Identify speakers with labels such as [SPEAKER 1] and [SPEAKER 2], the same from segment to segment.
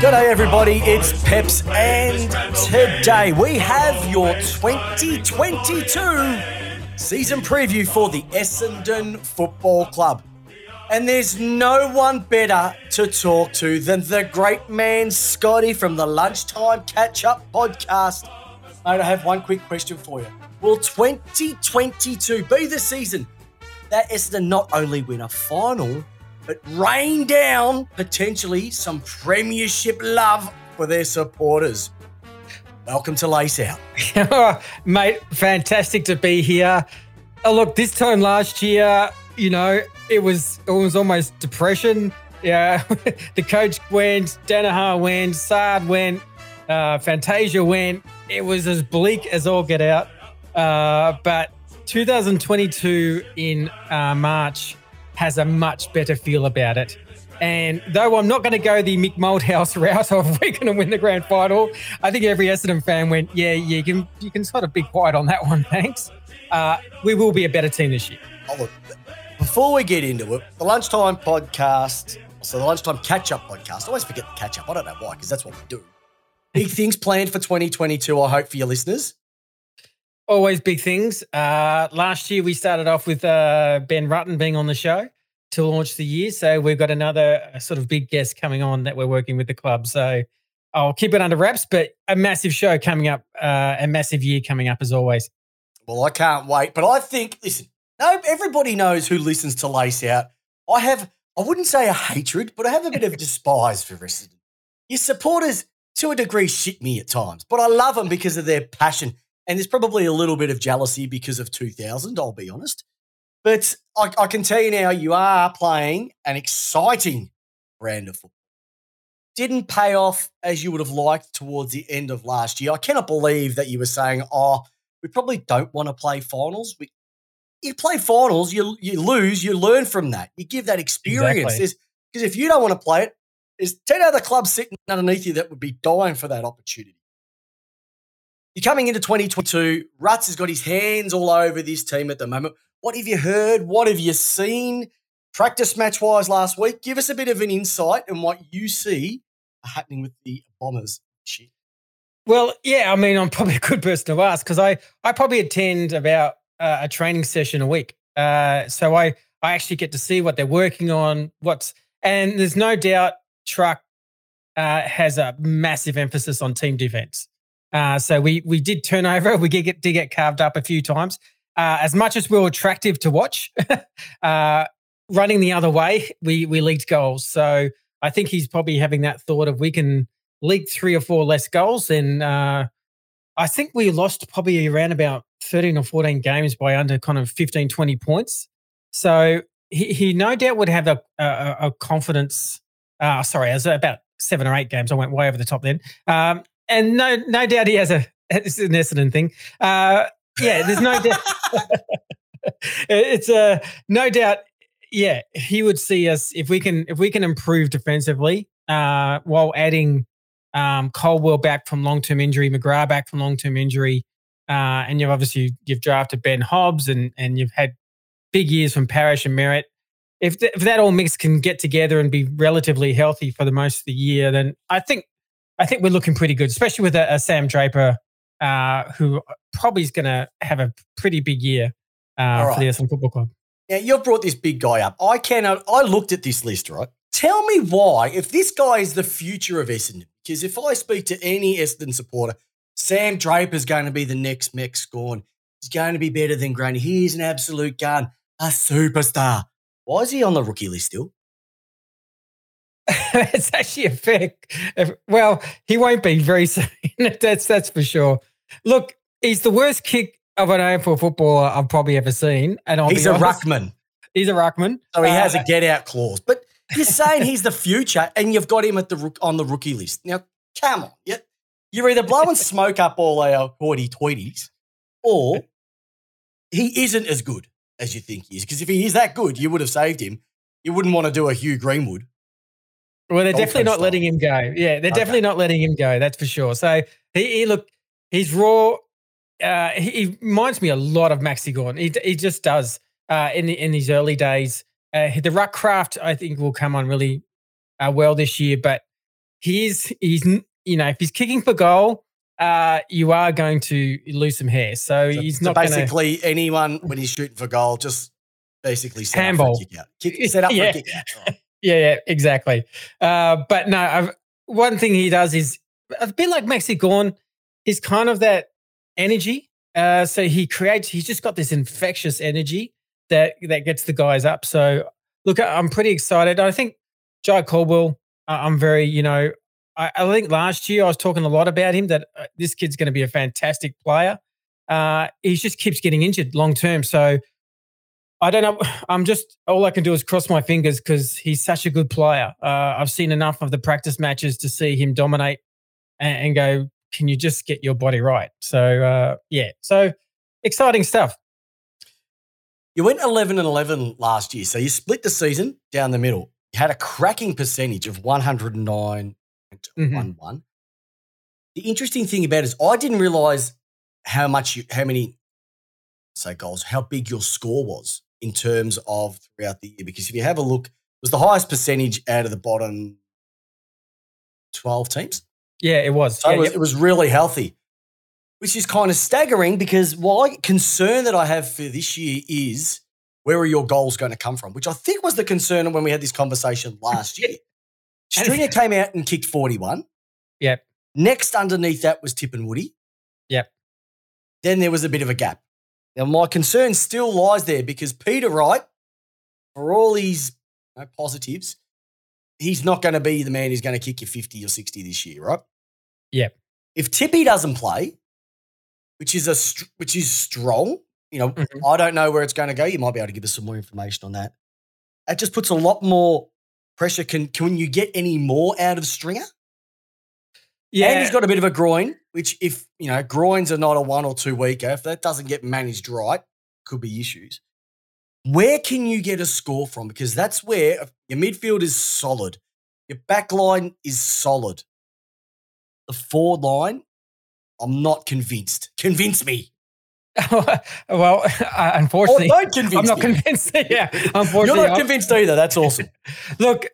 [SPEAKER 1] G'day, everybody. It's Peps, and today we have your 2022 season preview for the Essendon Football Club. And there's no one better to talk to than the great man Scotty from the Lunchtime Catch Up podcast. Mate, I have one quick question for you. Will 2022 be the season that Essendon not only win a final, but rain down potentially some premiership love for their supporters. Welcome to Lace Out.
[SPEAKER 2] Mate, fantastic to be here. Oh, look, this time last year, you know, it was it was almost depression. Yeah, the coach went, Daniher went, Saad went, uh, Fantasia went. It was as bleak as all get out. Uh, but 2022 in uh, March has a much better feel about it. And though I'm not going to go the Mick Malthouse route of we're going to win the grand final, I think every Essendon fan went, yeah, yeah, you can you can sort of be quiet on that one, thanks. Uh, we will be a better team this year.
[SPEAKER 1] Oh, look, before we get into it, the lunchtime podcast, so the lunchtime catch up podcast. I always forget the catch up. I don't know why, because that's what we do. Big things planned for 2022. I hope for your listeners.
[SPEAKER 2] Always big things. Uh, last year we started off with uh, Ben Rutten being on the show to launch the year. So we've got another uh, sort of big guest coming on that we're working with the club. So I'll keep it under wraps, but a massive show coming up, uh, a massive year coming up as always.
[SPEAKER 1] Well, I can't wait. But I think, listen, no, everybody knows who listens to Lace Out. I have, I wouldn't say a hatred, but I have a bit of despise for Essendon. Your supporters, to a degree, shit me at times, but I love them because of their passion. And there's probably a little bit of jealousy because of 2000, I'll be honest. But I, I can tell you now, you are playing an exciting brand of football. Didn't pay off as you would have liked towards the end of last year. I cannot believe that you were saying, oh, we probably don't want to play finals. We, you play finals, you you lose, you learn from that. You give that experience. Because exactly. if you don't want to play it, there's 10 other clubs sitting underneath you that would be dying for that opportunity. You're coming into 2022. Ruts has got his hands all over this team at the moment. What have you heard? What have you seen? Practice match wise last week. Give us a bit of an insight on what you see happening with the Bombers
[SPEAKER 2] Well, yeah, I mean, I'm probably a good person to ask because I, I probably attend about uh, a training session a week. Uh, so I, I actually get to see what they're working on. What's and there's no doubt Truck uh, has a massive emphasis on team defense. Uh, so we we did turn over. We did get, did get carved up a few times. Uh, as much as we were attractive to watch, uh, running the other way, we we leaked goals. So I think he's probably having that thought of we can leak three or four less goals. And uh, I think we lost probably around about 13 or 14 games by under kind of 15, 20 points. So he, he no doubt would have a, a, a confidence. Uh, sorry, as about seven or eight games. I went way over the top then. Um, and no, no doubt he has a. It's an Essendon thing. Uh, yeah, there's no doubt. it's a uh, no doubt. Yeah, he would see us if we can if we can improve defensively uh, while adding um, Caldwell back from long term injury, McGrath back from long term injury, uh, and you've obviously you've drafted Ben Hobbs and and you've had big years from Parish and Merrett. If, th- if that all mix can get together and be relatively healthy for the most of the year, then I think I think we're looking pretty good, especially with a, a Sam Draper, uh, who probably is going to have a pretty big year uh, right. for the Essendon Football Club.
[SPEAKER 1] Now, you've brought this big guy up. I cannot, I looked at this list, right? Tell me why, if this guy is the future of Essendon, because if I speak to any Essendon supporter, Sam Draper is going to be the next Max Gawn. He's going to be better than Grundy. He's an absolute gun, a superstar. Why is he on the rookie list still?
[SPEAKER 2] it's actually a fair. Well, he won't be very soon. that's that's for sure. Look, he's the worst kick of an AFL footballer I've probably ever seen, and I'll
[SPEAKER 1] he's a
[SPEAKER 2] honest,
[SPEAKER 1] ruckman.
[SPEAKER 2] He's a ruckman,
[SPEAKER 1] so he uh, has a get out clause. But you're saying he's the future, and you've got him at the on the rookie list. Now, come on, yeah, you're either blowing smoke up all our hoity-toities, or he isn't as good as you think he is. Because if he is that good, you would have saved him. You wouldn't want to do a Hugh Greenwood
[SPEAKER 2] well, they're definitely not letting him go. Yeah, they're okay. definitely not letting him go. That's for sure. So he, he look, he's raw. Uh, he, he, reminds me a lot of Maxi Gawn. He, he just does uh, in the, in these early days. Uh, the ruck craft, I think, will come on really uh, well this year. But he's he's you know if he's kicking for goal, uh, you are going to lose some hair. So, so he's so not
[SPEAKER 1] basically
[SPEAKER 2] gonna...
[SPEAKER 1] anyone when he's shooting for goal, just basically set
[SPEAKER 2] handball.
[SPEAKER 1] Up for a kick out. Kick, set up yeah. for a kick out. Right.
[SPEAKER 2] Yeah, yeah, exactly. Uh, but no, I've, one thing he does is a bit like Maxi Gawn. He's kind of that energy. Uh, so he creates. He's just got this infectious energy that that gets the guys up. So look, I'm pretty excited. I think Jye Caldwell. I'm very, you know, I, I, think last year I was talking a lot about him that uh, this kid's going to be a fantastic player. Uh, he just keeps getting injured long term. So I don't know. I'm just all I can do is cross my fingers because he's such a good player. Uh, I've seen enough of the practice matches to see him dominate and, and go. Can you just get your body right? So uh, yeah, so exciting stuff.
[SPEAKER 1] You went 11 and 11 last year, so you split the season down the middle. You had a cracking percentage of 109 mm-hmm. The interesting thing about it is I didn't realize how much you, how many say goals, how big your score was in terms of throughout the year. Because if you have a look, it was the highest percentage out of the bottom 12 teams.
[SPEAKER 2] Yeah, it was.
[SPEAKER 1] So
[SPEAKER 2] yeah,
[SPEAKER 1] it, was it was really healthy, which is kind of staggering because why concern that I have for this year is where are your goals going to come from? Which I think was the concern when we had this conversation last year. Stringer came out and kicked 41.
[SPEAKER 2] Yep.
[SPEAKER 1] Next underneath that was Tip and Woody.
[SPEAKER 2] Yep.
[SPEAKER 1] Then there was a bit of a gap. Now, my concern still lies there because Peter Wright, for all his you know, positives, he's not going to be the man who's going to kick you 50 or 60 this year, right?
[SPEAKER 2] Yep.
[SPEAKER 1] If Tippy doesn't play, which is a which is strong, you know, mm-hmm. I don't know where it's going to go. You might be able to give us some more information on that. It just puts a lot more pressure. Can can you get any more out of Stringer? Yeah, and he's got a bit of a groin, which if you know groins are not a one or two weeker, if that doesn't get managed right, could be issues. Where can you get a score from? Because that's where your midfield is solid, your back line is solid. The forward line, I'm not convinced. Convince me.
[SPEAKER 2] well, uh, unfortunately,
[SPEAKER 1] oh, I'm
[SPEAKER 2] not
[SPEAKER 1] me.
[SPEAKER 2] convinced. yeah, unfortunately,
[SPEAKER 1] you're not convinced either. That's awesome.
[SPEAKER 2] Look,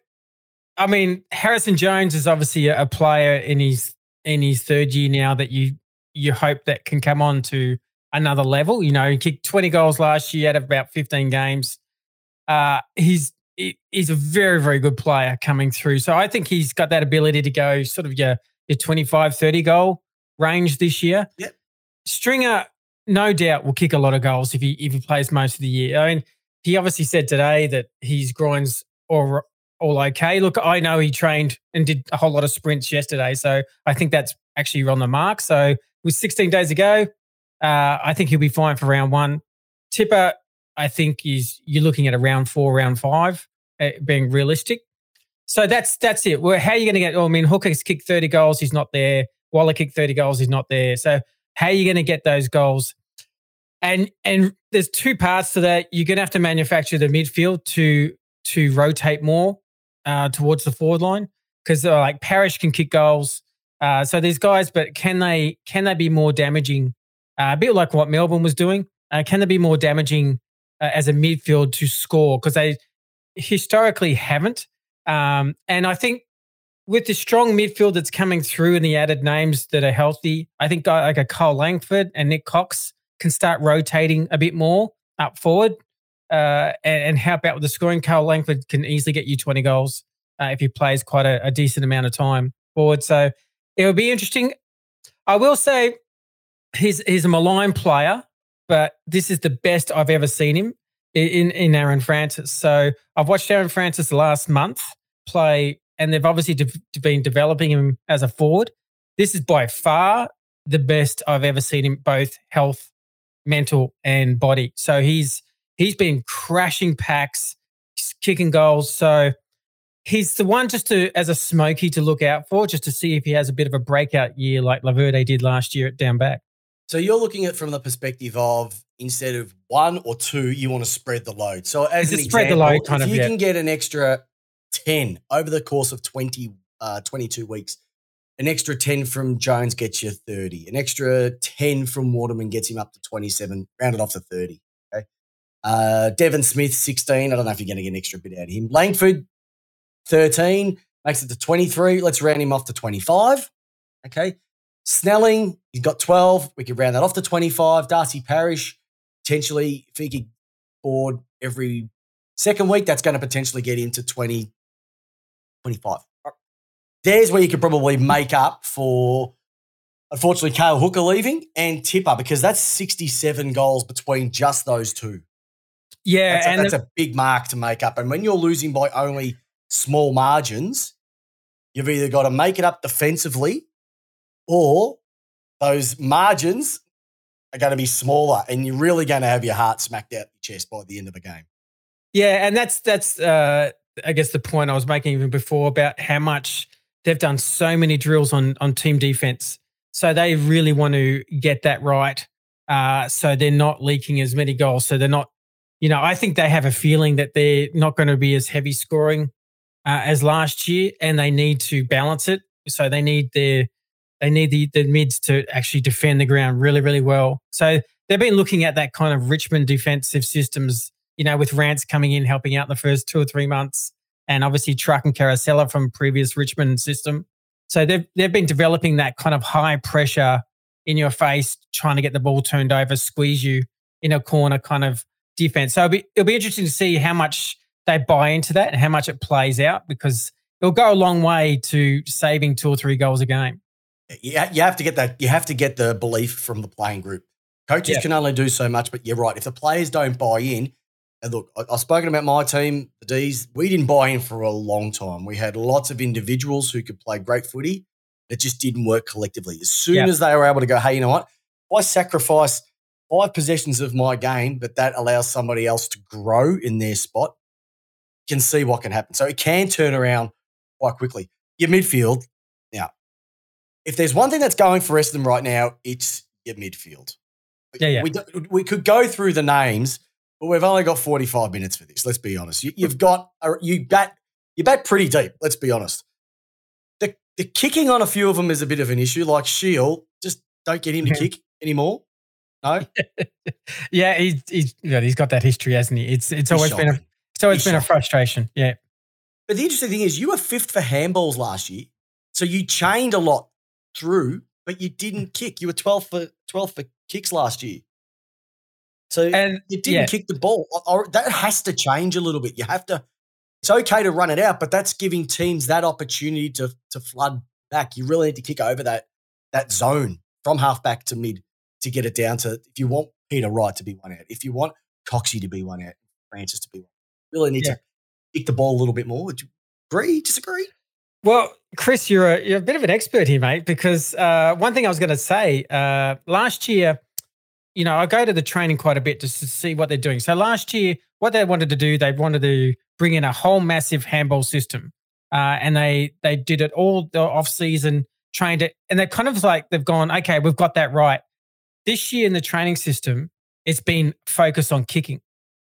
[SPEAKER 2] I mean, Harrison Jones is obviously a, player in his in his third year now that you you hope that can come on to another level. You know, he kicked 20 goals last year out of about 15 games. Uh, he's he's a very very good player coming through. So I think he's got that ability to go sort of your your 25 30 goal range this year.
[SPEAKER 1] Yep.
[SPEAKER 2] Stringer no doubt will kick a lot of goals if he if he plays most of the year. I mean, he obviously said today that his groins all okay. Look, I know he trained and did a whole lot of sprints yesterday, so I think that's actually on the mark. So with 16 days ago, uh, I think he'll be fine for round one. Tipper, I think is you're looking at a round four, round five, uh, being realistic. So that's that's it. Well, how are you going to get? Well, I mean, Hooker's kicked 30 goals, he's not there. Waller kicked 30 goals, he's not there. So how are you going to get those goals? And and there's two parts to that. You're going to have to manufacture the midfield to to rotate more uh, towards the forward line because uh, like Parish can kick goals. Uh, so these guys, but can they can they be more damaging? Uh, a bit like what Melbourne was doing. Uh, can they be more damaging as a midfield to score? Because they historically haven't. Um, and I think with the strong midfield that's coming through and the added names that are healthy, I think like a Kyle Langford and Nick Cox can start rotating a bit more up forward uh, and, and, help out with the scoring. Kyle Langford can easily get you 20 goals uh, if he plays quite a, a, decent amount of time forward. So it would be interesting. I will say he's he's a maligned player, but this is the best I've ever seen him in in Aaron Francis. So I've watched Aaron Francis last month play and they've obviously de- been developing him as a forward. This is by far the best I've ever seen him, both health, mental, and body. So he's he's been crashing packs, kicking goals. So he's the one just to as a smoky to look out for, just to see if he has a bit of a breakout year like Laverde did last year at down back.
[SPEAKER 1] So you're looking at it from the perspective of instead of one or two, you want to spread the load. So as an spread example, the load kind if of, you yeah. can get an extra 10 over the course of 20, uh, 22 weeks. An extra 10 from Jones gets you 30. An extra 10 from Waterman gets him up to 27, rounded off to 30. Uh, Devon Smith, 16. I don't know if you're going to get an extra bit out of him. Langford, 13. makes it to 23. Let's round him off to 25. Okay. Snelling, he's got 12. We could round that off to 25. Darcy Parish, potentially, if he could board every second week, that's going to potentially get into 20, 25. There's where you could probably make up for, unfortunately, Cale Hooker leaving and Tipper because that's 67 goals between just those two.
[SPEAKER 2] Yeah,
[SPEAKER 1] That's, a,
[SPEAKER 2] and
[SPEAKER 1] that's
[SPEAKER 2] the-
[SPEAKER 1] a big mark to make up. And when you're losing by only small margins, you've either got to make it up defensively or those margins are going to be smaller and you're really going to have your heart smacked out your chest by the end of the game.
[SPEAKER 2] Yeah, and that's that's uh I guess the point I was making even before about how much they've done so many drills on on team defense. So they really want to get that right. Uh so they're not leaking as many goals. So they're not, you know, I think they have a feeling that they're not going to be as heavy scoring uh, as last year and they need to balance it. So they need their they need the, the mids to actually defend the ground really, really well. So they've been looking at that kind of Richmond defensive systems you know, with Rance coming in, helping out the first two or three months, and obviously Truck and Caracella from previous Richmond system. So they've they've been developing that kind of high pressure in your face, trying to get the ball turned over, squeeze you in a corner kind of defense. So it'll be it'll be interesting to see how much they buy into that and how much it plays out because it'll go a long way to saving two or three goals a game.
[SPEAKER 1] You, ha- you have to get that. You have to get the belief from the playing group. Coaches
[SPEAKER 2] Yeah.
[SPEAKER 1] can only do so much, but you're right. If the players don't buy in, and look, I, I've spoken about my team, the D's. We didn't buy in for a long time. We had lots of individuals who could play great footy. It just didn't work collectively. As soon
[SPEAKER 2] Yeah.
[SPEAKER 1] as they were able to go, hey, you know what? If I sacrifice five possessions of my game, but that allows somebody else to grow in their spot, you can see what can happen. So it can turn around quite quickly. Your midfield, now, if there's one thing that's going for Essendon right now, it's your midfield.
[SPEAKER 2] Yeah, yeah.
[SPEAKER 1] We, we could go through the names, but we've only got 45 minutes for this. Let's be honest. You, you've got a- you bat you bat pretty deep. Let's be honest. The the kicking on a few of them is a bit of an issue. Like Shiel, just don't get him to
[SPEAKER 2] Yeah.
[SPEAKER 1] kick anymore. No,
[SPEAKER 2] Yeah, he's he's yeah, he's got that history, hasn't he? It's it's always been a
[SPEAKER 1] shocking.
[SPEAKER 2] it's always
[SPEAKER 1] He's
[SPEAKER 2] been a frustration. Yeah.
[SPEAKER 1] But the interesting thing is, you were fifth for handballs last year, so you chained a lot through, but you didn't mm. kick. You were 12 for 12 for kicks last year. So
[SPEAKER 2] And
[SPEAKER 1] you didn't
[SPEAKER 2] yeah.
[SPEAKER 1] kick the ball. That has to change a little bit. You have to. It's okay to run it out, but that's giving teams that opportunity to to flood back. You really need to kick over that that zone from half back to mid to get it down to. If you want Peter Wright to be one out, if you want Coxie to be one out, Francis to be one, really need
[SPEAKER 2] Yeah.
[SPEAKER 1] to kick the ball a little bit more. Would you agree? Disagree?
[SPEAKER 2] Well, Chris, you're a you're a bit of an expert here, mate. Because uh, one thing I was going to say uh, last year, you know, I go to the training quite a bit just to see what they're doing. So last year, what they wanted to do, they wanted to bring in a whole massive handball system, uh, and they they did it all the off season, trained it, and they're kind of like they've gone, okay, we've got that right. This year in the training system, it's been focused on kicking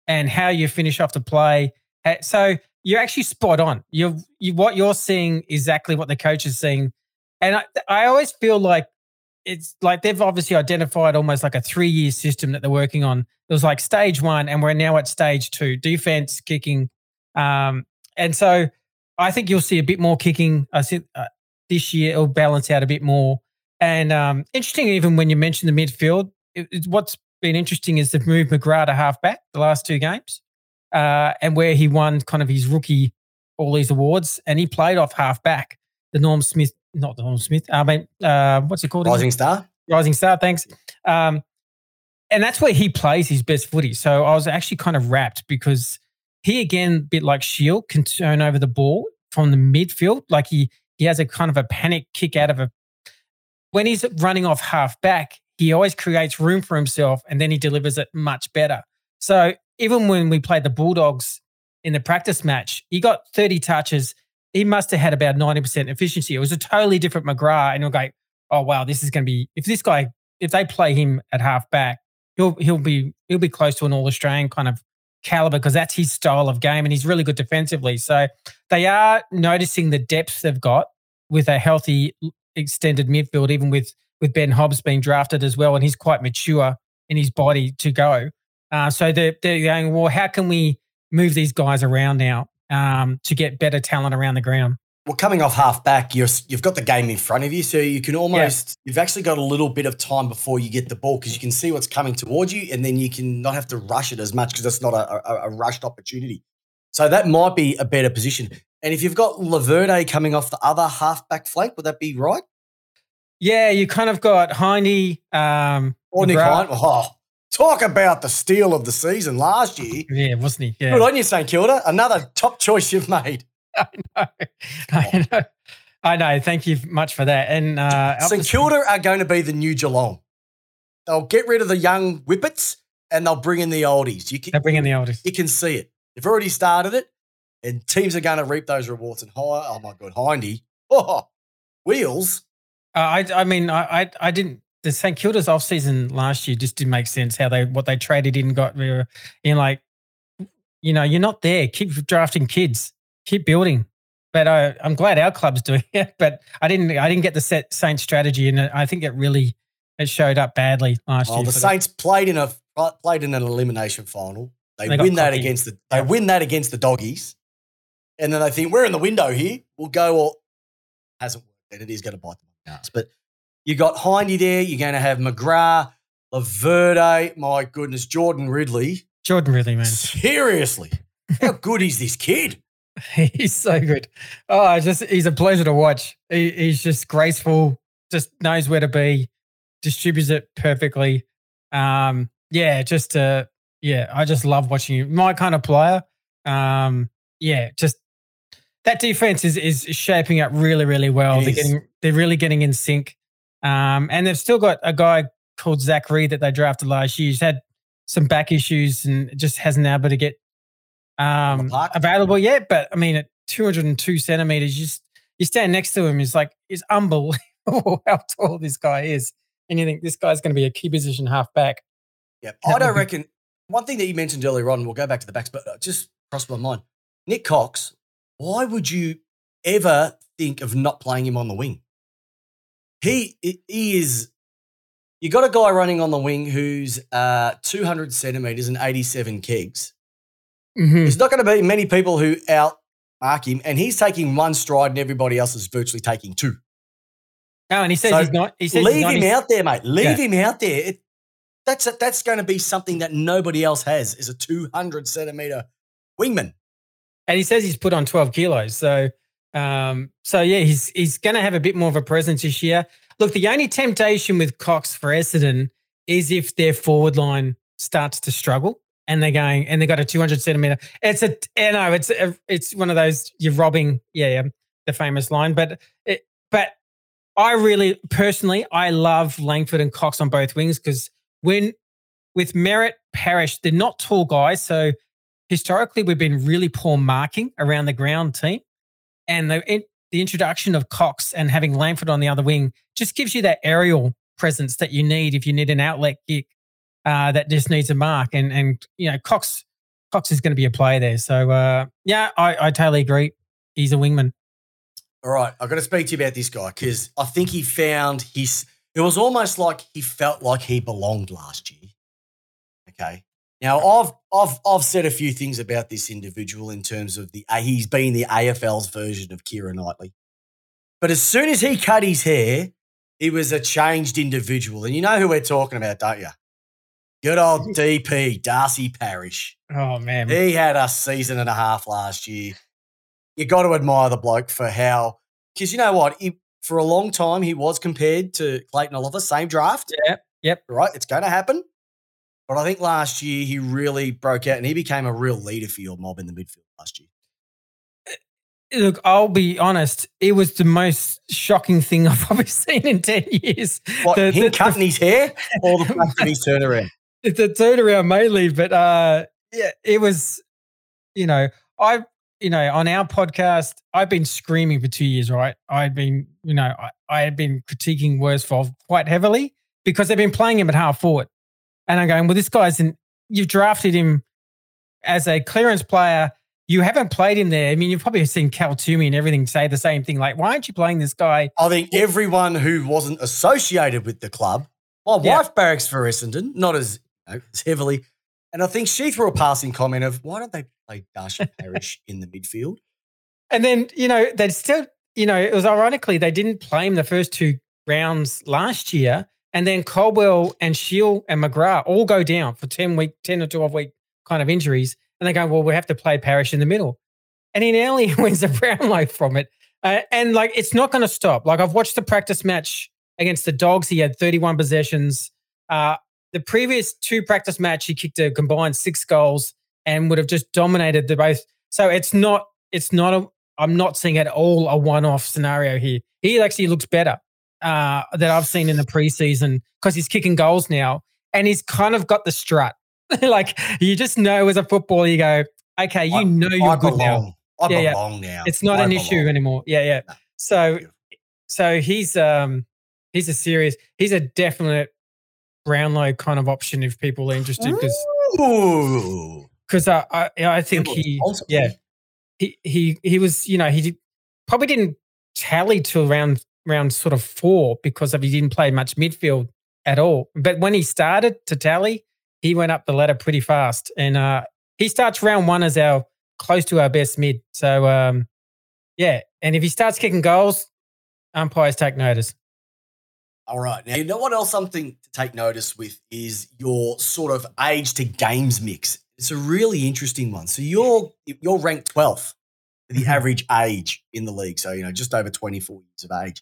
[SPEAKER 2] and how you finish off the play. So you're actually spot on. You're you what you're seeing exactly what the coach is seeing, and I, I always feel like it's like they've obviously identified almost like a three year system that they're working on. It was like stage one, and we're now at stage two: defense, kicking, um, and so I think you'll see a bit more kicking. I think uh, this year it'll balance out a bit more. And um, interesting, even when you mention the midfield, it, it's what's been interesting is they've moved McGrath to halfback the last two games uh, and where he won kind of his rookie all these awards, and he played off half back. The Norm Smith, not the Norm Smith. I mean, uh, what's it called? again?
[SPEAKER 1] Rising star.
[SPEAKER 2] Rising Star. Thanks. Um, and that's where he plays his best footy. So I was actually kind of wrapped because he again, a bit like Shiel, can turn over the ball from the midfield. Like he he has a kind of a panic kick out of a. When he's running off half back, he always creates room for himself, and then he delivers it much better. So even when we played the Bulldogs in the practice match, he got 30 touches. He must have had about 90% efficiency. It was a totally different McGrath. And you're like, oh wow, this is going to be if this guy if they play him at half back, he'll he'll be he'll be close to an All Australian kind of caliber because that's his style of game and he's really good defensively. So they are noticing the depth they've got with a healthy extended midfield, even with with Ben Hobbs being drafted as well, and he's quite mature in his body to go. Uh, so they're, they're going, well, how can we move these guys around now um, to get better talent around the ground?
[SPEAKER 1] well, coming off half back, you're, you've got the game in front of you, so you can almost you've actually got a little bit of time before you get the ball because you can see what's coming towards you, and then you can not have to rush it as much because it's not a, a, a, rushed opportunity. So that might be a better position. And if you've got Laverde coming off the other half back flank, would that be right?
[SPEAKER 2] Yeah, you kind of got Hindy. Um,
[SPEAKER 1] or Nick. Oh, talk about the steal of the season last year.
[SPEAKER 2] Yeah, wasn't he? Yeah.
[SPEAKER 1] Good on you, St Kilda. Another top choice you've made.
[SPEAKER 2] I know. I know. I know. Thank you much for that. And uh,
[SPEAKER 1] St Kilda are going to be the new Geelong. They'll get rid of the young whippets and they'll bring in the oldies.
[SPEAKER 2] You can, They're bringing the oldies.
[SPEAKER 1] You can see it. They've already started it, and teams are going to reap those rewards. And high, oh my god, Hindy, oh, wheels.
[SPEAKER 2] Uh, I, I mean, I, I, I didn't. The St Kilda's off season last year just didn't make sense. How they what they traded in got uh, in like, you know, you're not there. Keep drafting kids keep building. But I, I'm glad our club's doing it. But I didn't. I didn't get the set Saints strategy, and uh, I think it really it showed up badly last
[SPEAKER 1] oh,
[SPEAKER 2] year.
[SPEAKER 1] The Saints them. played in a played in an elimination final. They, they win that against the they win that against the doggies, and then they think we're in the window here. We'll go. Well, hasn't worked, and it is going to bite them on the ass. But you got Hindy there. You're going to have McGrath, Laverde. My goodness, Jordan Ridley.
[SPEAKER 2] Jordan Ridley, man.
[SPEAKER 1] Seriously, how good is this kid?
[SPEAKER 2] He's so good. Oh, just he's a pleasure to watch. He, he's just graceful, just knows where to be, distributes it perfectly. Um, yeah, just uh, yeah, I just love watching him. My kind of player. Um, yeah, just that defense is is shaping up really, really well. It they're is. getting they're really getting in sync. Um, and they've still got a guy called Zachary that they drafted last year. He's had some back issues and just hasn't been able to get um, available yet. But I mean, at 202 centimeters, you just you stand next to him, is like it's unbelievable how tall this guy is, and you think this guy's going to be a key position half back.
[SPEAKER 1] Yeah, I don't reckon. One thing that you mentioned earlier on, we'll go back to the backs, but uh, just crossed my mind. Nick Cox, why would you ever think of not playing him on the wing? He he is. You got a guy running on the wing who's uh, 200 centimeters and 87 kegs. Mm-hmm. There's not going to be many people who outmark him, and he's taking one stride, and everybody else is virtually taking two.
[SPEAKER 2] Oh, and he says so he's not. He says
[SPEAKER 1] leave him out there, mate. Leave yeah. him out there. It, that's a, that's going to be something that nobody else has. Is a 200 centimeter wingman,
[SPEAKER 2] and he says he's put on 12 kilos. So, um, so yeah, he's he's going to have a bit more of a presence this year. Look, the only temptation with Cox for Essendon is if their forward line starts to struggle and they're going and they got a 200 centimeter. It's a, you know, it's a, it's one of those you're robbing, yeah, yeah the famous line. But it, but I really personally, I love Langford and Cox on both wings because when with Merrett Parish, they're not tall guys, so historically we've been really poor marking around the ground team, and the the introduction of Cox and having Langford on the other wing just gives you that aerial presence that you need if you need an outlet kick uh, that just needs a mark. And and you know, Cox Cox is going to be a player there. So uh, yeah, I, I totally agree. He's a wingman.
[SPEAKER 1] All right, I've got to speak to you about this guy because I think he found his. It was almost like he felt like he belonged last year. Okay. Now I've I've I've said a few things about this individual in terms of the uh, he's been the AFL's version of Keira Knightley, but as soon as he cut his hair, he was a changed individual, and you know who we're talking about, don't you? Good old DP, Darcy Parish.
[SPEAKER 2] Oh, man.
[SPEAKER 1] He had a season and a half last year. You got to admire the bloke for how, because you know what? He, for a long time, he was compared to Clayton Oliver, same draft.
[SPEAKER 2] Yep. Yep.
[SPEAKER 1] Right. It's going to happen. But I think last year he really broke out and he became a real leader for your mob in the midfield last year.
[SPEAKER 2] Eh, look, I'll be honest. It was the most shocking thing I've probably seen in 10 years.
[SPEAKER 1] What,
[SPEAKER 2] the,
[SPEAKER 1] him the, cutting the, his hair or the fact that he's turnaround?
[SPEAKER 2] it's a turnaround mainly, but uh, yeah, it was, you know, I, you know, on our podcast, I've been screaming for two years, right? I've been, you know, I, I had been critiquing Worsfold quite heavily because they've been playing him at half forward. And I'm going, well, this guy's in, you've drafted him as a clearance player. You haven't played him there. I mean, you've probably seen Cal Twomey and everything say the same thing. Like, why aren't you playing this guy?
[SPEAKER 1] I think everyone who wasn't associated with the club, my yeah. wife barracks for Essendon, not as know, heavily. And I think she threw a passing comment of why don't they play Darcy Parish in the midfield?
[SPEAKER 2] And then, you know, they still you know, it was ironically they didn't play him the first two rounds last year, and then Caldwell and Shiel and McGrath all go down for ten week, ten or twelve week kind of injuries, and they go, well, we have to play Parish in the middle, and he nearly wins a Brownlow from it, uh, and like it's not going to stop. Like I've watched the practice match against the Dogs, he had thirty one possessions. Uh, the previous two practice match, he kicked a combined six goals and would have just dominated the both. So it's not, it's not a, I'm not seeing at all a one-off scenario here. He actually looks better uh, that I've seen in the preseason because he's kicking goals now, and he's kind of got the strut. like you just know as a footballer, you go, okay, you
[SPEAKER 1] I,
[SPEAKER 2] know you're
[SPEAKER 1] I
[SPEAKER 2] good
[SPEAKER 1] belong.
[SPEAKER 2] now.
[SPEAKER 1] I
[SPEAKER 2] Yeah,
[SPEAKER 1] belong now.
[SPEAKER 2] It's not
[SPEAKER 1] I
[SPEAKER 2] an
[SPEAKER 1] belong.
[SPEAKER 2] issue anymore. Yeah, yeah.
[SPEAKER 1] No.
[SPEAKER 2] So, so he's um he's a serious, he's a definite Brownlow kind of option if people are interested because because I, I I think he yeah he he he was you know he did, probably didn't tally till round round sort of four because of he didn't play much midfield at all. But when he started to tally, he went up the ladder pretty fast, and uh, he starts round one as our close to our best mid. So um, yeah, and if he starts kicking goals, umpires take notice.
[SPEAKER 1] All right. Now, you know what else something to take notice with is your sort of age to games mix. It's a really interesting one. So you're you're ranked 12th for the
[SPEAKER 2] Mhm.
[SPEAKER 1] average age in the league. So, you know, just over 24 years of age.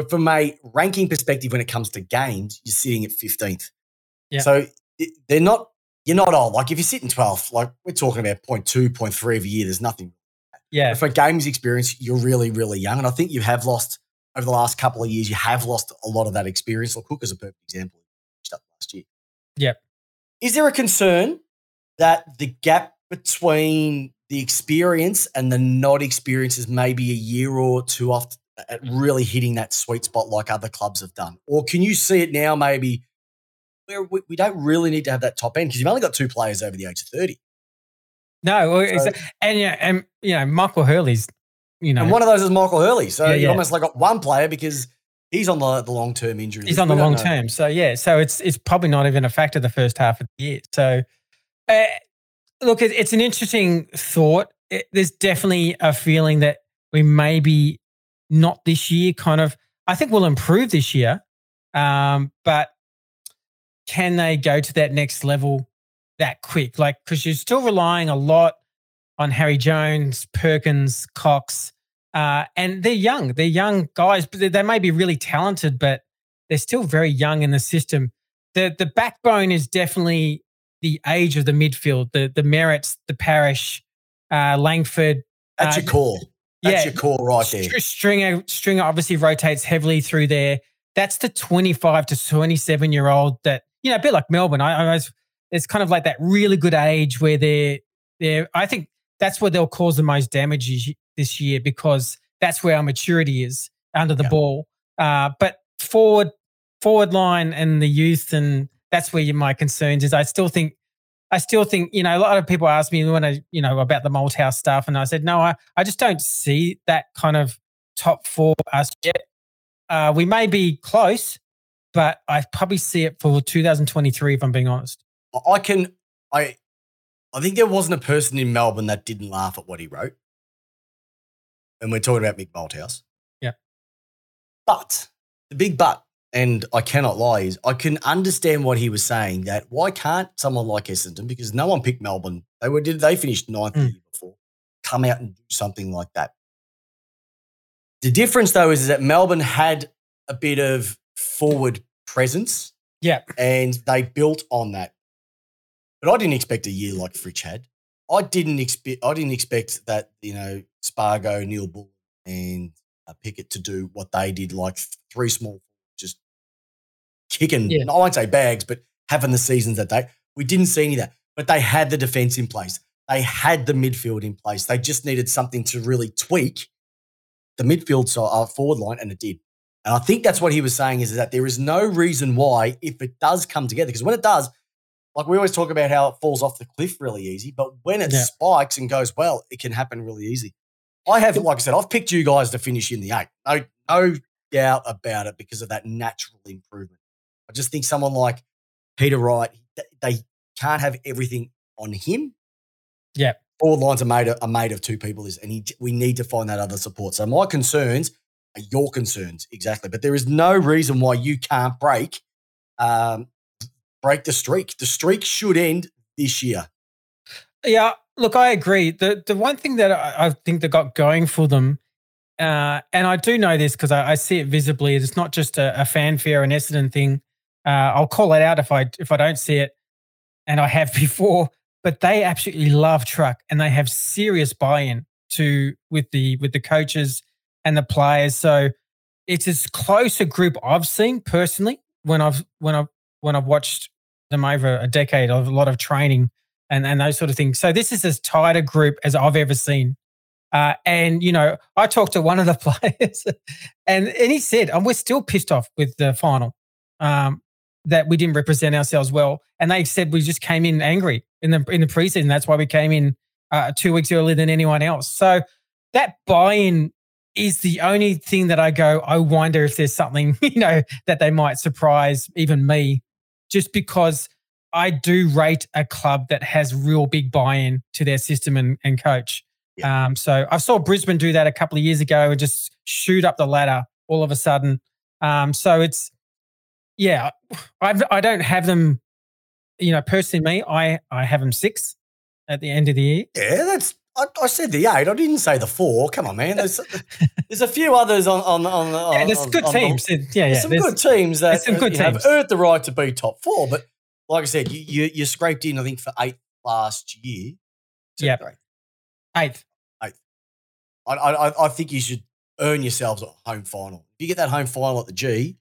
[SPEAKER 1] But from a ranking perspective, when it comes to games, you're sitting at 15th.
[SPEAKER 2] Yeah.
[SPEAKER 1] So it- they're not, you're not old. Like if you're sitting 12th, like we're talking about 0.2, 0.3 of a year, there's nothing
[SPEAKER 2] Yeah,
[SPEAKER 1] but for games experience, you're really, really young. And I think you have lost over the last couple of years, you have lost a lot of that experience. Like Cook is a perfect example. Up last year.
[SPEAKER 2] Yep.
[SPEAKER 1] Is there a concern that the gap between the experience and the not experience is maybe a year or two off at really hitting that sweet spot like other clubs have done? Or can you see it now maybe where we, we don't really need to have that top end because you've only got two players over the age of 30?
[SPEAKER 2] no, well,
[SPEAKER 1] So-
[SPEAKER 2] and yeah, and you know Michael Hurley's, you know,
[SPEAKER 1] And one of those is Michael Hurley. So
[SPEAKER 2] Yeah,
[SPEAKER 1] you've
[SPEAKER 2] yeah.
[SPEAKER 1] almost like got one player because he's on the, the long term injury.
[SPEAKER 2] He's on the long
[SPEAKER 1] know.
[SPEAKER 2] term. So yeah, so it's it's probably not even a factor the first half of the year. So uh, look, it, it's an interesting thought. It, there's definitely a feeling that we maybe not this year. Kind of, I think we'll improve this year, um, but can they go to that next level that quick? Like, because you're still relying a lot on Harry Jones, Perkins, Cox. Uh, and they're young. They're young guys, but they, they may be really talented, but they're still very young in the system. The the backbone is definitely the age of the midfield, the the Merretts, the Parish, uh, Langford.
[SPEAKER 1] That's
[SPEAKER 2] Uh,
[SPEAKER 1] your core. That's
[SPEAKER 2] yeah,
[SPEAKER 1] your core right there.
[SPEAKER 2] Stringer Stringer obviously rotates heavily through there. That's the 25 to 27 year old that you know, a bit like Melbourne. I, I it's kind of like that really good age where they're they're. I think that's where they'll cause the most damage this year because that's where our maturity is under the
[SPEAKER 1] Yeah.
[SPEAKER 2] ball. Uh, but forward forward line and the youth and that's where my concerns is. I still think. I still think, you know, a lot of people ask me when I, you know, about the Malthouse stuff. And I said, no, I, I just don't see that kind of top four us yet. Uh, we may be close, but I probably see it for 2023, if I'm being honest.
[SPEAKER 1] I can I I think there wasn't a person in Melbourne that didn't laugh at what he wrote. And we're talking about Mick Malthouse.
[SPEAKER 2] Yeah.
[SPEAKER 1] But the big but, and I cannot lie, is I can understand what he was saying that why can't someone like Essendon, because no one picked Melbourne, they were did they finished ninth the
[SPEAKER 2] Mm.
[SPEAKER 1] year before, come out and do something like that. The difference though is, is that Melbourne had a bit of forward presence
[SPEAKER 2] Yeah.
[SPEAKER 1] and they built on that. But I didn't expect a year like Fritsch had. I didn't expect. I didn't expect that you know Spargo, Neal-Bullen, and uh, Pickett to do what they did, like three small, kicking.
[SPEAKER 2] Yeah.
[SPEAKER 1] I won't say bags, but having the seasons that they. We didn't see any of that, but they had the defense in place. They had the midfield in place. They just needed something to really tweak the midfield so uh, forward line, and it did. And I think that's what he was saying is that there is no reason why, if it does come together, because when it does, like we always talk about how it falls off the cliff really easy, but when it
[SPEAKER 2] Yeah.
[SPEAKER 1] spikes and goes well, it can happen really easy. I have, like I said, I've picked you guys to finish in the eight. No, no doubt about it because of that natural improvement. I just think someone like Peter Wright, they can't have everything on him.
[SPEAKER 2] Yeah.
[SPEAKER 1] forward lines are made of, are made of two people, is and he, we need to find that other support. So my concerns are your concerns exactly, but there is no reason why you can't break um, break the streak. The streak should end this year.
[SPEAKER 2] Yeah, look, I agree. The the one thing that I, I think that got going for them, uh, and I do know this because I, I, see it visibly. It's not just a, a fanfare and Essendon thing. Uh, I'll call it out if I if I don't see it, and I have before. But they absolutely love truck, and they have serious buy-in to with the with the coaches and the players. So it's as close a group I've seen personally when I've when I've when I've watched them over a decade of a lot of training and, and those sort of things. So this is as tight a group as I've ever seen. Uh, and you know, I talked to one of the players, and and he said, "And we're still pissed off with the final um, that we didn't represent ourselves well." And they said we just came in angry in the in the preseason. That's why we came in uh, two weeks earlier than anyone else. So that buy-in is the only thing that I go. I wonder if there's something you know that they might surprise even me, just because I do rate a club that has real big buy-in to their system and, and coach. Yeah. Um, so I saw Brisbane do that a couple of years ago and just shoot up the ladder all of a sudden. Um, so it's yeah, I've, I don't have them. You know, personally, me, I I have them six at the end of the year.
[SPEAKER 1] Yeah, that's I, I, said the eight. I didn't say the four. Come on, man. There's there's a few others on on on. on
[SPEAKER 2] yeah, there's
[SPEAKER 1] on,
[SPEAKER 2] good
[SPEAKER 1] on,
[SPEAKER 2] teams. Yeah, yeah.
[SPEAKER 1] some good teams that
[SPEAKER 2] some uh, good
[SPEAKER 1] teams.
[SPEAKER 2] have
[SPEAKER 1] earned the right to be top four. But like I said, you you, you scraped in, I think, for eighth last year.
[SPEAKER 2] Yeah, eighth.
[SPEAKER 1] Eighth. I, I I think you should earn yourselves a home final. If you get that home final at the G,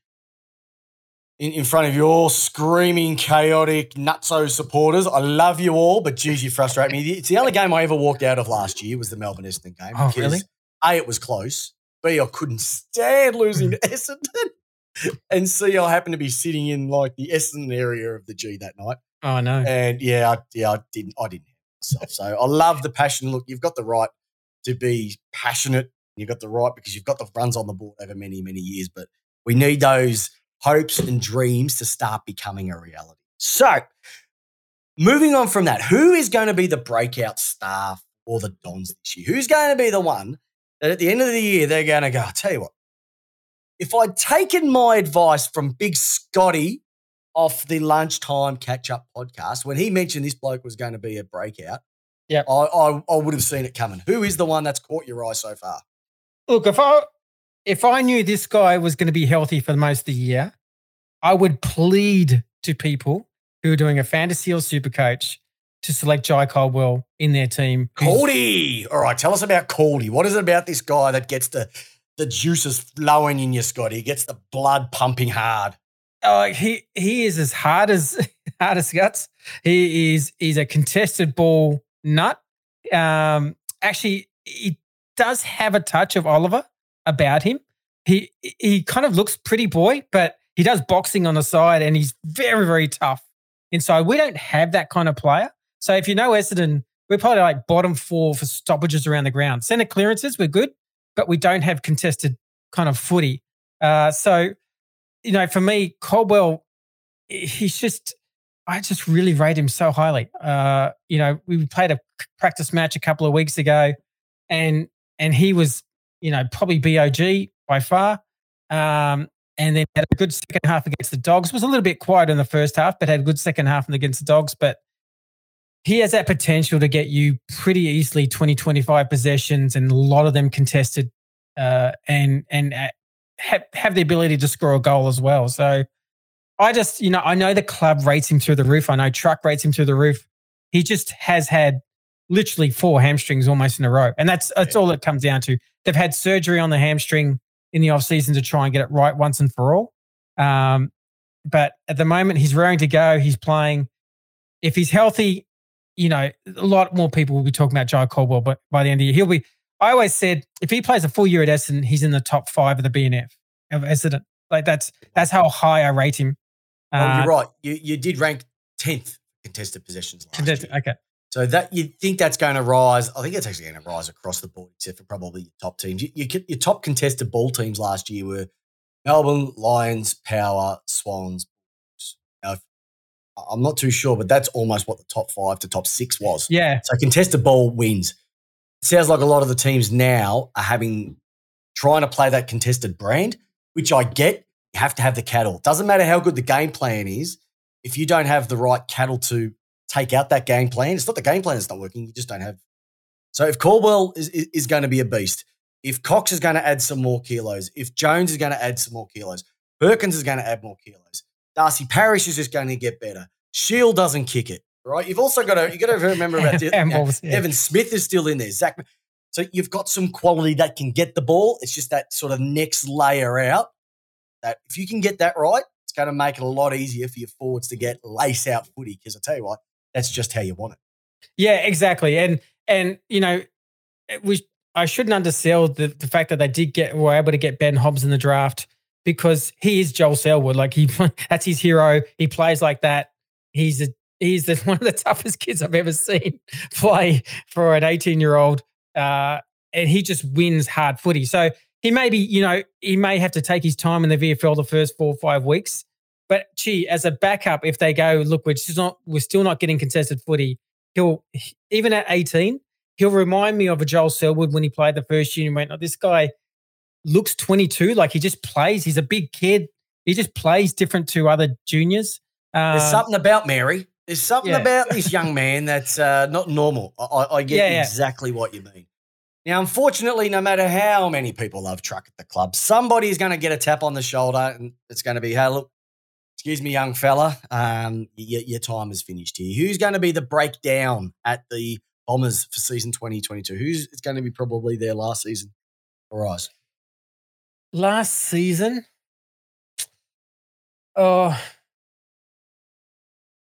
[SPEAKER 1] in, in front of your screaming, chaotic, nutso supporters. I love you all, but geez, you frustrate me. It's the only game I ever walked out of last year was the Melbourne Essendon game.
[SPEAKER 2] Oh, really?
[SPEAKER 1] A, it was close. B, I couldn't stand losing to Essendon. and C, I happened to be sitting in like the Essendon area of the G that night.
[SPEAKER 2] Oh no!
[SPEAKER 1] And yeah, I, yeah, I didn't, I didn't myself. So I love the passion. Look, you've got the right to be passionate. You've got the right because you've got the runs on the board over many, many years. But we need those hopes and dreams to start becoming a reality. So, moving on from that, who is going to be the breakout star for the Dons this year? Who's going to be the one that at the end of the year they're going to go, I'll tell you what, if I'd taken my advice from Big Scotty off the lunchtime catch up podcast when he mentioned this bloke was going to be a breakout,
[SPEAKER 2] yeah, I,
[SPEAKER 1] I, I would have seen it coming. Who is the one that's caught your eye so far?
[SPEAKER 2] Look, if I if I knew this guy was going to be healthy for most of the year, I would plead to people who are doing a fantasy or super coach to select Jye Caldwell in their team.
[SPEAKER 1] Caldy. All right, tell us about Caldy. What is it about this guy that gets the the juices flowing in your Scott? He gets the blood pumping hard.
[SPEAKER 2] Uh, he he is as hard as hard as guts. He is he's a contested ball nut. Um, actually, he does have a touch of Oliver about him. He he kind of looks pretty boy, but he does boxing on the side and he's very, very tough inside. We don't have that kind of player. So if you know Essendon, we're probably like bottom four for stoppages around the ground. Center clearances, we're good, but we don't have contested kind of footy. Uh, so, you know, for me, Caldwell, he's just, I just really rate him so highly. Uh, you know, we played a practice match a couple of weeks ago and and he was you know, probably BOG by far. Um, and then had a good second half against the Dogs. Was a little bit quiet in the first half, but had a good second half against the Dogs. But he has that potential to get you pretty easily 20, 25 possessions and a lot of them contested uh, and and uh, have, have the ability to score a goal as well. So I just, you know, I know the club rates him through the roof. I know Truck rates him through the roof. He just has had literally four hamstrings almost in a row. And that's that's all it comes down to. They've had surgery on the hamstring in the off season to try and get it right once and for all. Um, but at the moment, he's raring to go. He's playing. If he's healthy, you know, a lot more people will be talking about Jye Caldwell. But by the end of the year, he'll be. I always said if he plays a full year at Essendon, he's in the top five of the BNF of Essendon. Like that's that's how high I rate him.
[SPEAKER 1] Well, you're uh, right. You you did rank tenth contested possessions last contested,
[SPEAKER 2] year. Okay.
[SPEAKER 1] So that you think that's going to rise? I think it's actually going to rise across the board, except for probably your top teams. You, you, your top contested ball teams last year were Melbourne, Lions, Power, Swans. Now, I'm not too sure, but that's almost what the top five to top six was.
[SPEAKER 2] Yeah.
[SPEAKER 1] So contested ball wins. It sounds like a lot of the teams now are having trying to play that contested brand, which I get. You have to have the cattle. Doesn't matter how good the game plan is. If you don't have the right cattle to take out that game plan, it's not the game plan that's not working. You just don't have. So if Caldwell is, is, is going to be a beast, if Cox is going to add some more kilos, if Jones is going to add some more kilos, Perkins is going to add more kilos, Darcy Parish is just going to get better. Shiel doesn't kick it, right? You've also got to you got to remember about the,
[SPEAKER 2] yeah.
[SPEAKER 1] Devon Smith is still in there. Zach, so you've got some quality that can get the ball. It's just that sort of next layer out. That if you can get that right, it's going to make it a lot easier for your forwards to get lace out footy. Because I tell you what, that's just how you want it.
[SPEAKER 2] Yeah, exactly. And and you know, we I shouldn't undersell the, the fact that they did get were able to get Ben Hobbs in the draft because he is Joel Selwood. Like he that's his hero. He plays like that. He's a he's the, one of the toughest kids I've ever seen play for an 18 year old. Uh, and he just wins hard footy. So he may be, you know, he may have to take his time in the VFL the first four or five weeks. But gee, as a backup, if they go, look, we're just not, we're still not getting contested footy. He'll even at 18, he'll remind me of a Joel Selwood when he played the first year and went, oh, this guy looks 22. Like he just plays. He's a big kid. He just plays different to other juniors.
[SPEAKER 1] There's
[SPEAKER 2] Uh,
[SPEAKER 1] something about Mary. There's something
[SPEAKER 2] yeah.
[SPEAKER 1] about this young man that's uh, not normal. I, I, get
[SPEAKER 2] Yeah, yeah.
[SPEAKER 1] exactly what you mean. Now, unfortunately, no matter how many people love truck at the club, somebody's going to get a tap on the shoulder, and it's going to be, "Hey, look, excuse me, young fella, um, y- your time is finished here." Who's going to be the breakdown at the Bombers for season 2022? Who's it's going to be probably their last season for us?
[SPEAKER 2] last season, oh,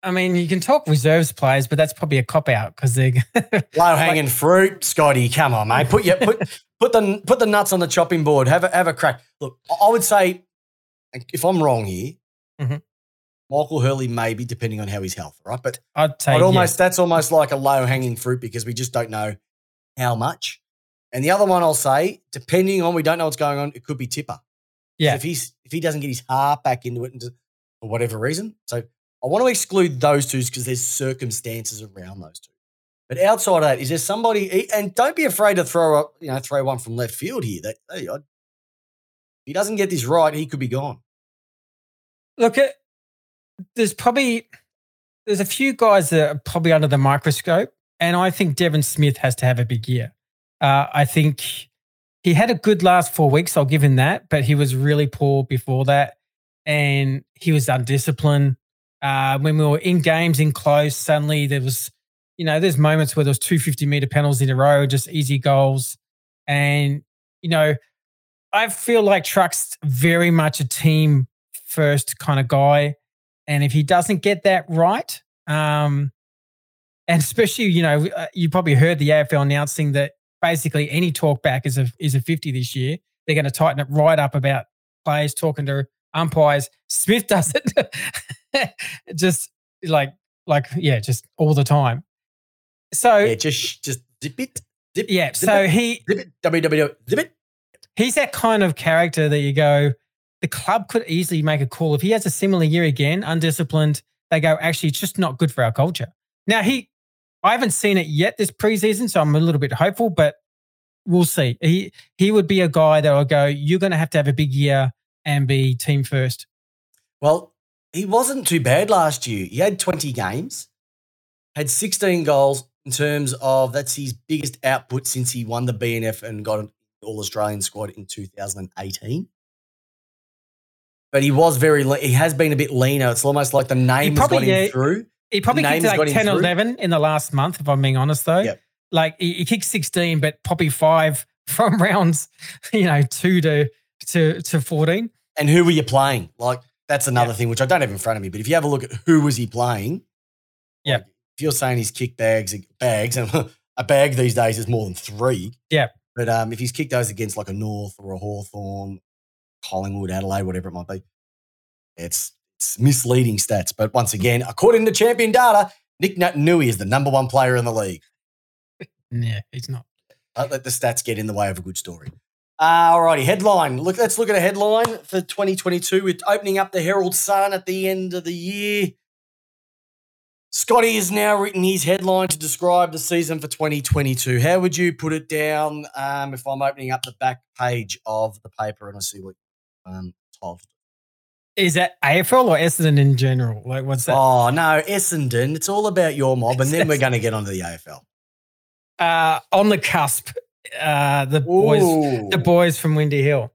[SPEAKER 2] I mean, you can talk reserves players, but that's probably a cop out because they're
[SPEAKER 1] Low hanging fruit, Scotty. Come on, mate. Put your put put the put the nuts on the chopping board. Have a have a crack. Look, I would say, if I'm wrong here,
[SPEAKER 2] Mhm.
[SPEAKER 1] Michael Hurley maybe depending on how his health, right? But
[SPEAKER 2] I'd take
[SPEAKER 1] I'd almost that's almost like a low hanging fruit because we just don't know how much. And the other one I'll say, depending on we don't know what's going on, it could be Tipper.
[SPEAKER 2] Yeah.
[SPEAKER 1] If he's if he doesn't get his heart back into it and just- for whatever reason. So I want to exclude those two because there's circumstances around those two. But outside of that, is there somebody? And don't be afraid to throw a, you know throw one from left field here. That hey, I, if he doesn't get this right, he could be gone.
[SPEAKER 2] Look at there's probably there's a few guys that are probably under the microscope, and I think Devon Smith has to have a big year. Uh, I think he had a good last four weeks. I'll give him that, but he was really poor before that, and he was undisciplined. Uh, when we were in games in close, suddenly there was, you know, there's moments where there was two 50 meter penalties in a row, just easy goals, and you know, I feel like Truck's very much a team first kind of guy. And if he doesn't get that right, um, and especially, you know, uh, you probably heard the AFL announcing that basically any talk back is a is a 50 this year. They're going to tighten it right up about players talking to umpires. Smith does it just like like yeah, just all the time. So
[SPEAKER 1] Yeah, just just zip it, zip.
[SPEAKER 2] yeah,
[SPEAKER 1] zip
[SPEAKER 2] so
[SPEAKER 1] it,
[SPEAKER 2] he
[SPEAKER 1] zip it, www, zip it.
[SPEAKER 2] he's that kind of character that you go, the club could easily make a call. If he has a similar year again, undisciplined, they go, actually, it's just not good for our culture. Now, he, I haven't seen it yet this preseason, so I'm a little bit hopeful, but we'll see. He, he would be a guy that will go, you're going to have to have a big year and be team first.
[SPEAKER 1] Well, he wasn't too bad last year. He had 20 games, had 16 goals in terms of that's his biggest output since he won the BNF and got an All Australian squad in 2018. But he was very, le- he has been a bit leaner. It's almost like the name has
[SPEAKER 2] probably,
[SPEAKER 1] got him
[SPEAKER 2] yeah,
[SPEAKER 1] through.
[SPEAKER 2] He probably kicked like
[SPEAKER 1] him
[SPEAKER 2] 10 or
[SPEAKER 1] through.
[SPEAKER 2] 11 in the last month, if I'm being honest, though.
[SPEAKER 1] Yep.
[SPEAKER 2] Like he, he kicked 16, but probably five from rounds, you know, two to to to 14.
[SPEAKER 1] And who were you playing? Like, that's another
[SPEAKER 2] Yeah.
[SPEAKER 1] thing, which I don't have in front of me. But if you have a look at who was he playing,
[SPEAKER 2] Yeah.
[SPEAKER 1] like, if you're saying he's kicked bags, bags, and a bag these days is more than three.
[SPEAKER 2] Yeah.
[SPEAKER 1] But um, if he's kicked those against like a North or a Hawthorn, Collingwood, Adelaide, whatever it might be, it's it's misleading stats. But once again, according to champion data, Nick Nui is the number one player in the league.
[SPEAKER 2] Yeah, he's not.
[SPEAKER 1] Don't let the stats get in the way of a good story. Uh, alrighty, headline. Look, let's look at a headline for 2022 We're opening up the Herald Sun at the end of the year. Scotty has now written his headline to describe the season for 2022. How would you put it down um, if I'm opening up the back page of the paper and I see what um, titled?
[SPEAKER 2] Is that AFL or Essendon in general? Like, what's that?
[SPEAKER 1] Oh, no, Essendon. It's all about your mob, and then we're going to get onto the AFL.
[SPEAKER 2] Uh, on the cusp, uh, the boys, the boys from Windy Hill.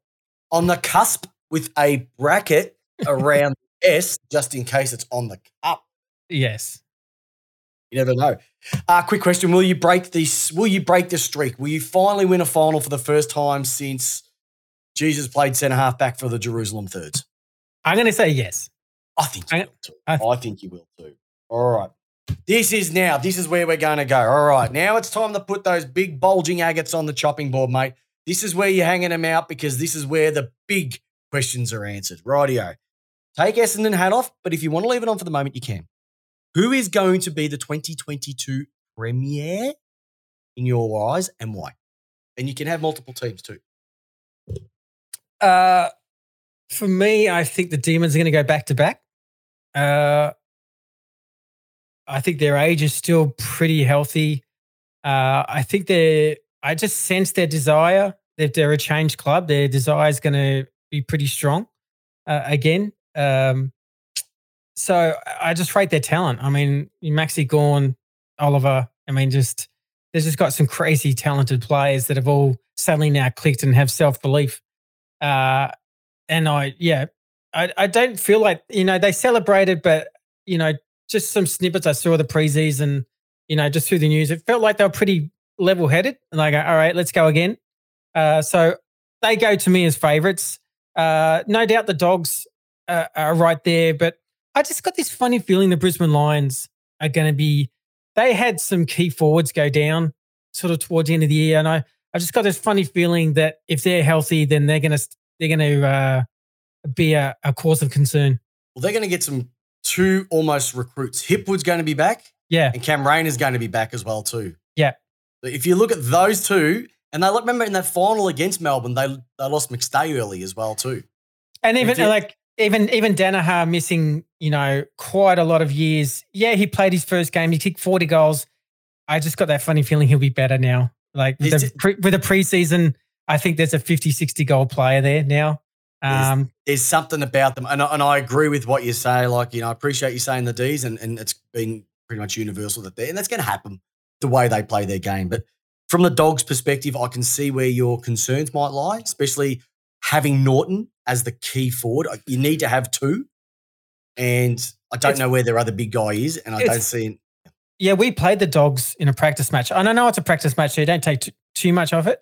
[SPEAKER 1] on the cusp with a bracket around S, just in case it's on the cup.
[SPEAKER 2] Yes.
[SPEAKER 1] You never know. Uh, quick question: Will you break this? Will you break the streak? Will you finally win a final for the first time since Jesus played centre half back for the Jerusalem Thirds?
[SPEAKER 2] I'm going to say yes.
[SPEAKER 1] I think you
[SPEAKER 2] I-
[SPEAKER 1] will too.
[SPEAKER 2] I-
[SPEAKER 1] I think you will too. All right. This is now. This is where we're going to go. All right. Now it's time to put those big bulging agates on the chopping board, mate. This is where you're hanging them out because this is where the big questions are answered. Rightio. Take Essendon hat off, but if you want to leave it on for the moment, you can. Who is going to be the 2022 Premier in your eyes and why? And you can have multiple teams too.
[SPEAKER 2] Uh, for me, I think the Demons are going to go back to back. Uh, I think their age is still pretty healthy. Uh, I think they're. I just sense their desire that they're a changed club. Their desire is going to be pretty strong uh, again. Um, so I just rate their talent. I mean, Maxi Gawn, Oliver. I mean, just they've just got some crazy talented players that have all suddenly now clicked and have self belief. Uh, and I, yeah, I, I don't feel like you know they celebrated, but you know, just some snippets I saw the preseason, you know, just through the news, it felt like they were pretty level headed. And I go, all right, let's go again. Uh, so they go to me as favourites. Uh, no doubt the dogs uh, are right there, but I just got this funny feeling the Brisbane Lions are going to be. They had some key forwards go down sort of towards the end of the year, and I, I just got this funny feeling that if they're healthy, then they're going to they're going to uh, be a, a cause of concern.
[SPEAKER 1] Well, they're going to get some two almost recruits. Hipwood's going to be back.
[SPEAKER 2] Yeah,
[SPEAKER 1] And Cam Rayner is going to be back as well too.
[SPEAKER 2] Yeah.
[SPEAKER 1] If you look at those two, and they remember in that final against Melbourne, they they lost McStay early as well too.
[SPEAKER 2] and even
[SPEAKER 1] did.
[SPEAKER 2] like even even Daniher missing you know quite a lot of years. Yeah, he played his first game. He kicked forty goals. I just got that funny feeling he'll be better now. Like with
[SPEAKER 1] Is
[SPEAKER 2] the, pre, with the preseason, I think there's a 50, 60 goal player there now. Um,
[SPEAKER 1] There's something about them, and I, and I agree with what you say. Like you know, I appreciate you saying the D's, and, and it's been pretty much universal that they and that's going to happen the way they play their game. But from the Dogs' perspective, I can see where your concerns might lie, especially having Naughton as the key forward. You need to have two, and I don't
[SPEAKER 2] It's-
[SPEAKER 1] know where their other big guy is, and I don't see.
[SPEAKER 2] Yeah, we played the dogs in a practice match. And I know it's a practice match, so you don't take too, too much of it.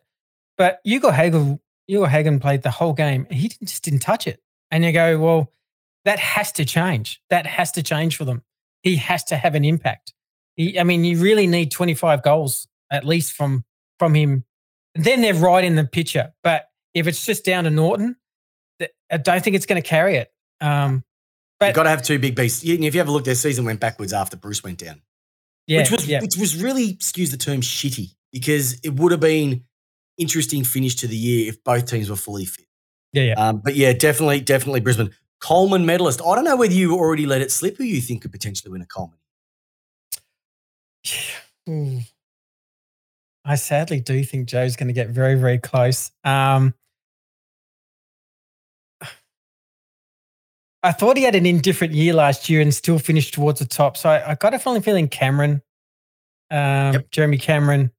[SPEAKER 2] But Ugle-Hagan, Hugo Hagen played the whole game. and He didn't- just didn't touch it. And you go, well, that has to change. That has to change for them. He has to have an impact. He, I mean, you really need 25 goals at least from from him. Then they're right in the picture. But if it's just down to Naughton, I don't think it's going to carry it. Um,
[SPEAKER 1] You've got to have two big beasts. If you have a look, their season went backwards after Bruce went down.
[SPEAKER 2] Yeah,
[SPEAKER 1] which was
[SPEAKER 2] yeah,
[SPEAKER 1] which was really excuse the term shitty because it would have been interesting finish to the year if both teams were fully fit.
[SPEAKER 2] yeah, yeah.
[SPEAKER 1] Um, but yeah, definitely, definitely Brisbane Coleman medalist. I don't know whether you already let it slip who you think could potentially win a Coleman.
[SPEAKER 2] Ooh. I sadly do think Joe's going to get very, very close. Um, I thought he had an indifferent year last year and still finished towards the top. So I, I got a funny feeling Cameron, um,
[SPEAKER 1] Yep.
[SPEAKER 2] Jeremy Cameron.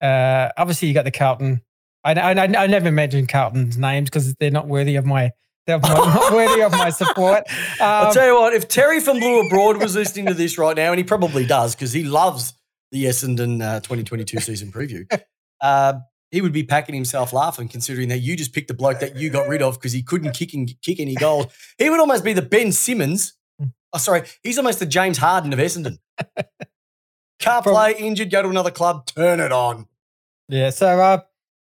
[SPEAKER 2] Uh, obviously, you got the Carlton. I, I, I never mentioned Carlton's names because they're not worthy of my they're not worthy of my support.
[SPEAKER 1] I'll
[SPEAKER 2] Um,
[SPEAKER 1] tell you what, if Terry from Blue Abroad was listening to this right now, and he probably does because he loves the Essendon uh, 2022 season preview, uh, he would be packing himself laughing considering that you just picked the bloke that you got rid of because he couldn't kick, and, kick any goals. He would almost be the Ben Simmons. Oh, sorry, he's almost the James Harden of Essendon. Can't play, injured, go to another club, turn it on.
[SPEAKER 2] Yeah, so uh,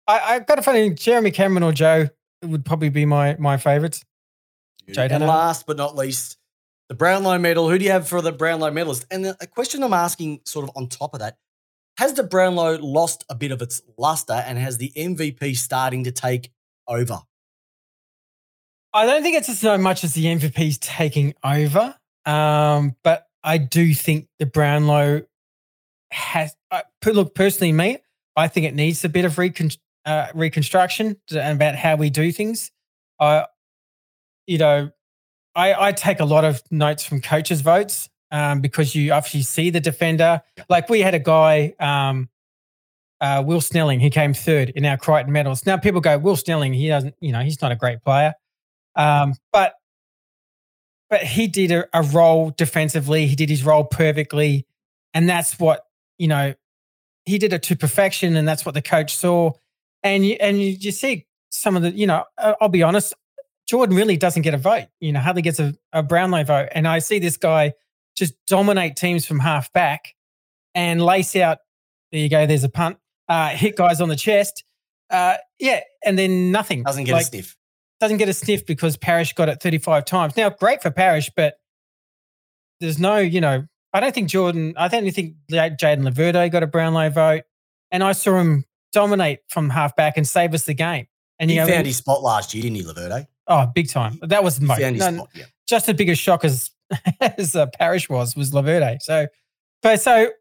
[SPEAKER 2] I, I got a funny Jeremy Cameron or Joe would probably be my my favorites. Joe
[SPEAKER 1] and last but not least, the Brownlow medal. Who do you have for the Brownlow medalist? And the, a question I'm asking, sort of on top of that, has the Brownlow lost a bit of its luster, and has the MVP starting to take over?
[SPEAKER 2] I don't think it's so much as the MVP's taking over, um, but I do think the Brownlow has. Uh, look, personally, me, I think it needs a bit of recon, uh, reconstruction about how we do things. I, you know, I, I take a lot of notes from coaches' votes um, because you actually see the defender. Like we had a guy, um, uh, Will Snelling, he came third in our Crichton medals. Now people go, Will Snelling, he doesn't, you know, he's not a great player, um, but but he did a, a role defensively. He did his role perfectly, and that's what you know. He did it to perfection, and that's what the coach saw. And you, and you, you see some of the, you know, I'll be honest, Jordan really doesn't get a vote. You know, hardly gets a, a Brownlow vote. And I see this guy just dominate teams from half back and lace out. There you go. There's a punt. Uh, hit guys on the chest. Uh, yeah, and then nothing.
[SPEAKER 1] Doesn't get like, a sniff
[SPEAKER 2] doesn't get a sniff because Parish got it 35 times. Now, great for Parish, but there's no, you know, I don't think Jordan, I don't think Jayden Laverde got a Brownlow vote. And I saw him dominate from half back and save us the game. And
[SPEAKER 1] he
[SPEAKER 2] you
[SPEAKER 1] know, found his spot last year, didn't he, Laverde?
[SPEAKER 2] Oh, big time. That was the most, no, yeah. just as big a shock as as uh, Parish was was Laverde. So, but so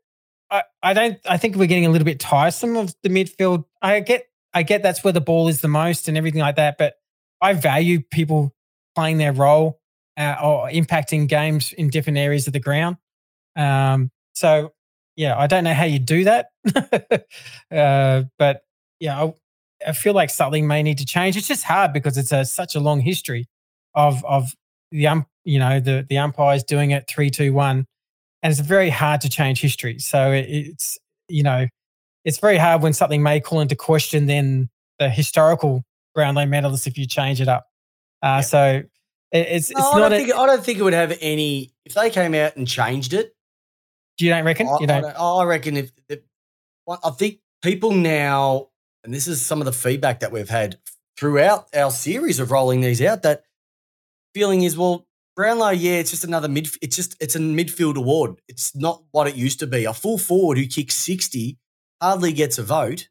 [SPEAKER 2] I, I don't. I think we're getting a little bit tiresome of the midfield. I get I get that's where the ball is the most and everything like that. But I value people playing their role uh, or impacting games in different areas of the ground. Um, so, yeah, I don't know how you do that, uh, but yeah, I, I, feel like something may need to change. It's just hard because it's a, such a long history of of the um, you know the the umpires doing it three two one, and it's very hard to change history. So it, it's you know it's very hard when something may call into question then the historical Brownlow medalists if you change it up. Uh, yeah. So it, it's it's no,
[SPEAKER 1] not.
[SPEAKER 2] I
[SPEAKER 1] don't, a, think, I don't think it would have any. If they came out and changed it,
[SPEAKER 2] do you don't reckon? I,
[SPEAKER 1] you don't? I, I reckon if, if I think people now, and this is some of the feedback that we've had throughout our series of rolling these out. That feeling is well, Brownlow, yeah, it's just another mid. It's just it's a midfield award. It's not what it used to be. A full forward who kicks sixty hardly gets a vote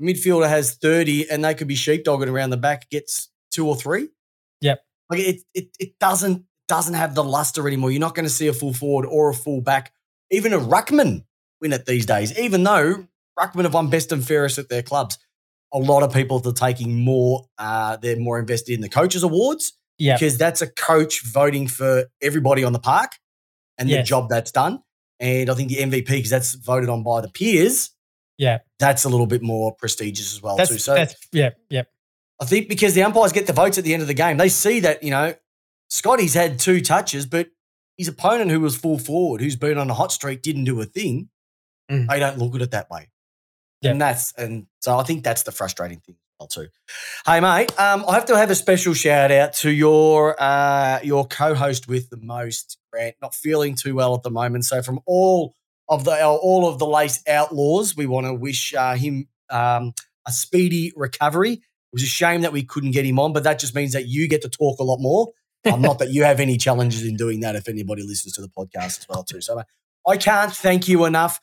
[SPEAKER 1] midfielder has 30 and they could be sheepdogging around the back, gets two or three.
[SPEAKER 2] Yep.
[SPEAKER 1] Like it, it, it doesn't doesn't have the luster anymore. You're not going to see a full forward or a full back, even a ruckman win it these days. Even though ruckman have won best and fairest at their clubs, a lot of people are taking more. Uh, they're more invested in the coaches awards.
[SPEAKER 2] Yeah,
[SPEAKER 1] because that's a coach voting for everybody on the park and yes. the job that's done. And I think the MVP because that's voted on by the peers
[SPEAKER 2] yeah,
[SPEAKER 1] that's a little bit more prestigious as well
[SPEAKER 2] that's,
[SPEAKER 1] too. So
[SPEAKER 2] that's yeah, yeah.
[SPEAKER 1] I think because the umpires get the votes at the end of the game, they see that you know Scotty's had two touches, but his opponent who was full forward, who's been on a hot streak, didn't do a thing. Mm. They don't look at it that way, yeah. and that's and so I think that's the frustrating thing too. Hey mate, um, I have to have a special shout out to your uh, your co-host with the most, Grant. Not feeling too well at the moment, so from all of the all of the lace outlaws. We want to wish uh, him um, a speedy recovery. It was a shame that we couldn't get him on, but that just means that you get to talk a lot more. Um, not that you have any challenges in doing that. If anybody listens to the podcast as well too, so I can't thank you enough,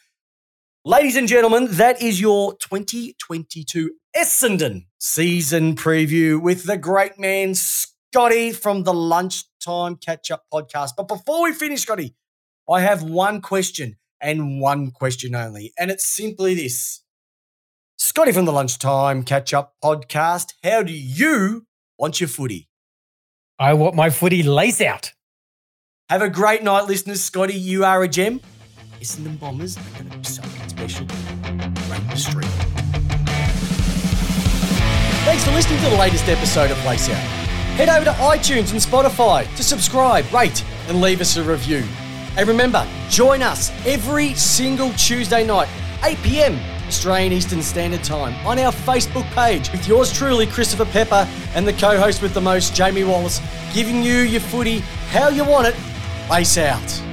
[SPEAKER 1] ladies and gentlemen. That is your 2022 Essendon season preview with the great man Scotty from the Lunchtime Catch Up podcast. But before we finish, Scotty, I have one question and one question only. And it's simply this Scotty from the Lunchtime Catch Up podcast. How do you want your footy?
[SPEAKER 2] I want my footy lace out.
[SPEAKER 1] Have a great night, listeners. Scotty, you are a gem. Essendon Bombers are going to be something the streak. Thanks for listening to the latest episode of Lace Out. Head over to iTunes and Spotify to subscribe, rate, and leave us a review. And remember, join us every single Tuesday night, 8 p.m. Australian Eastern Standard Time on our Facebook page with yours truly, Christopher Pepper, and the co host with the most, Jamie Wallace, giving you your footy how you want it. Lace out.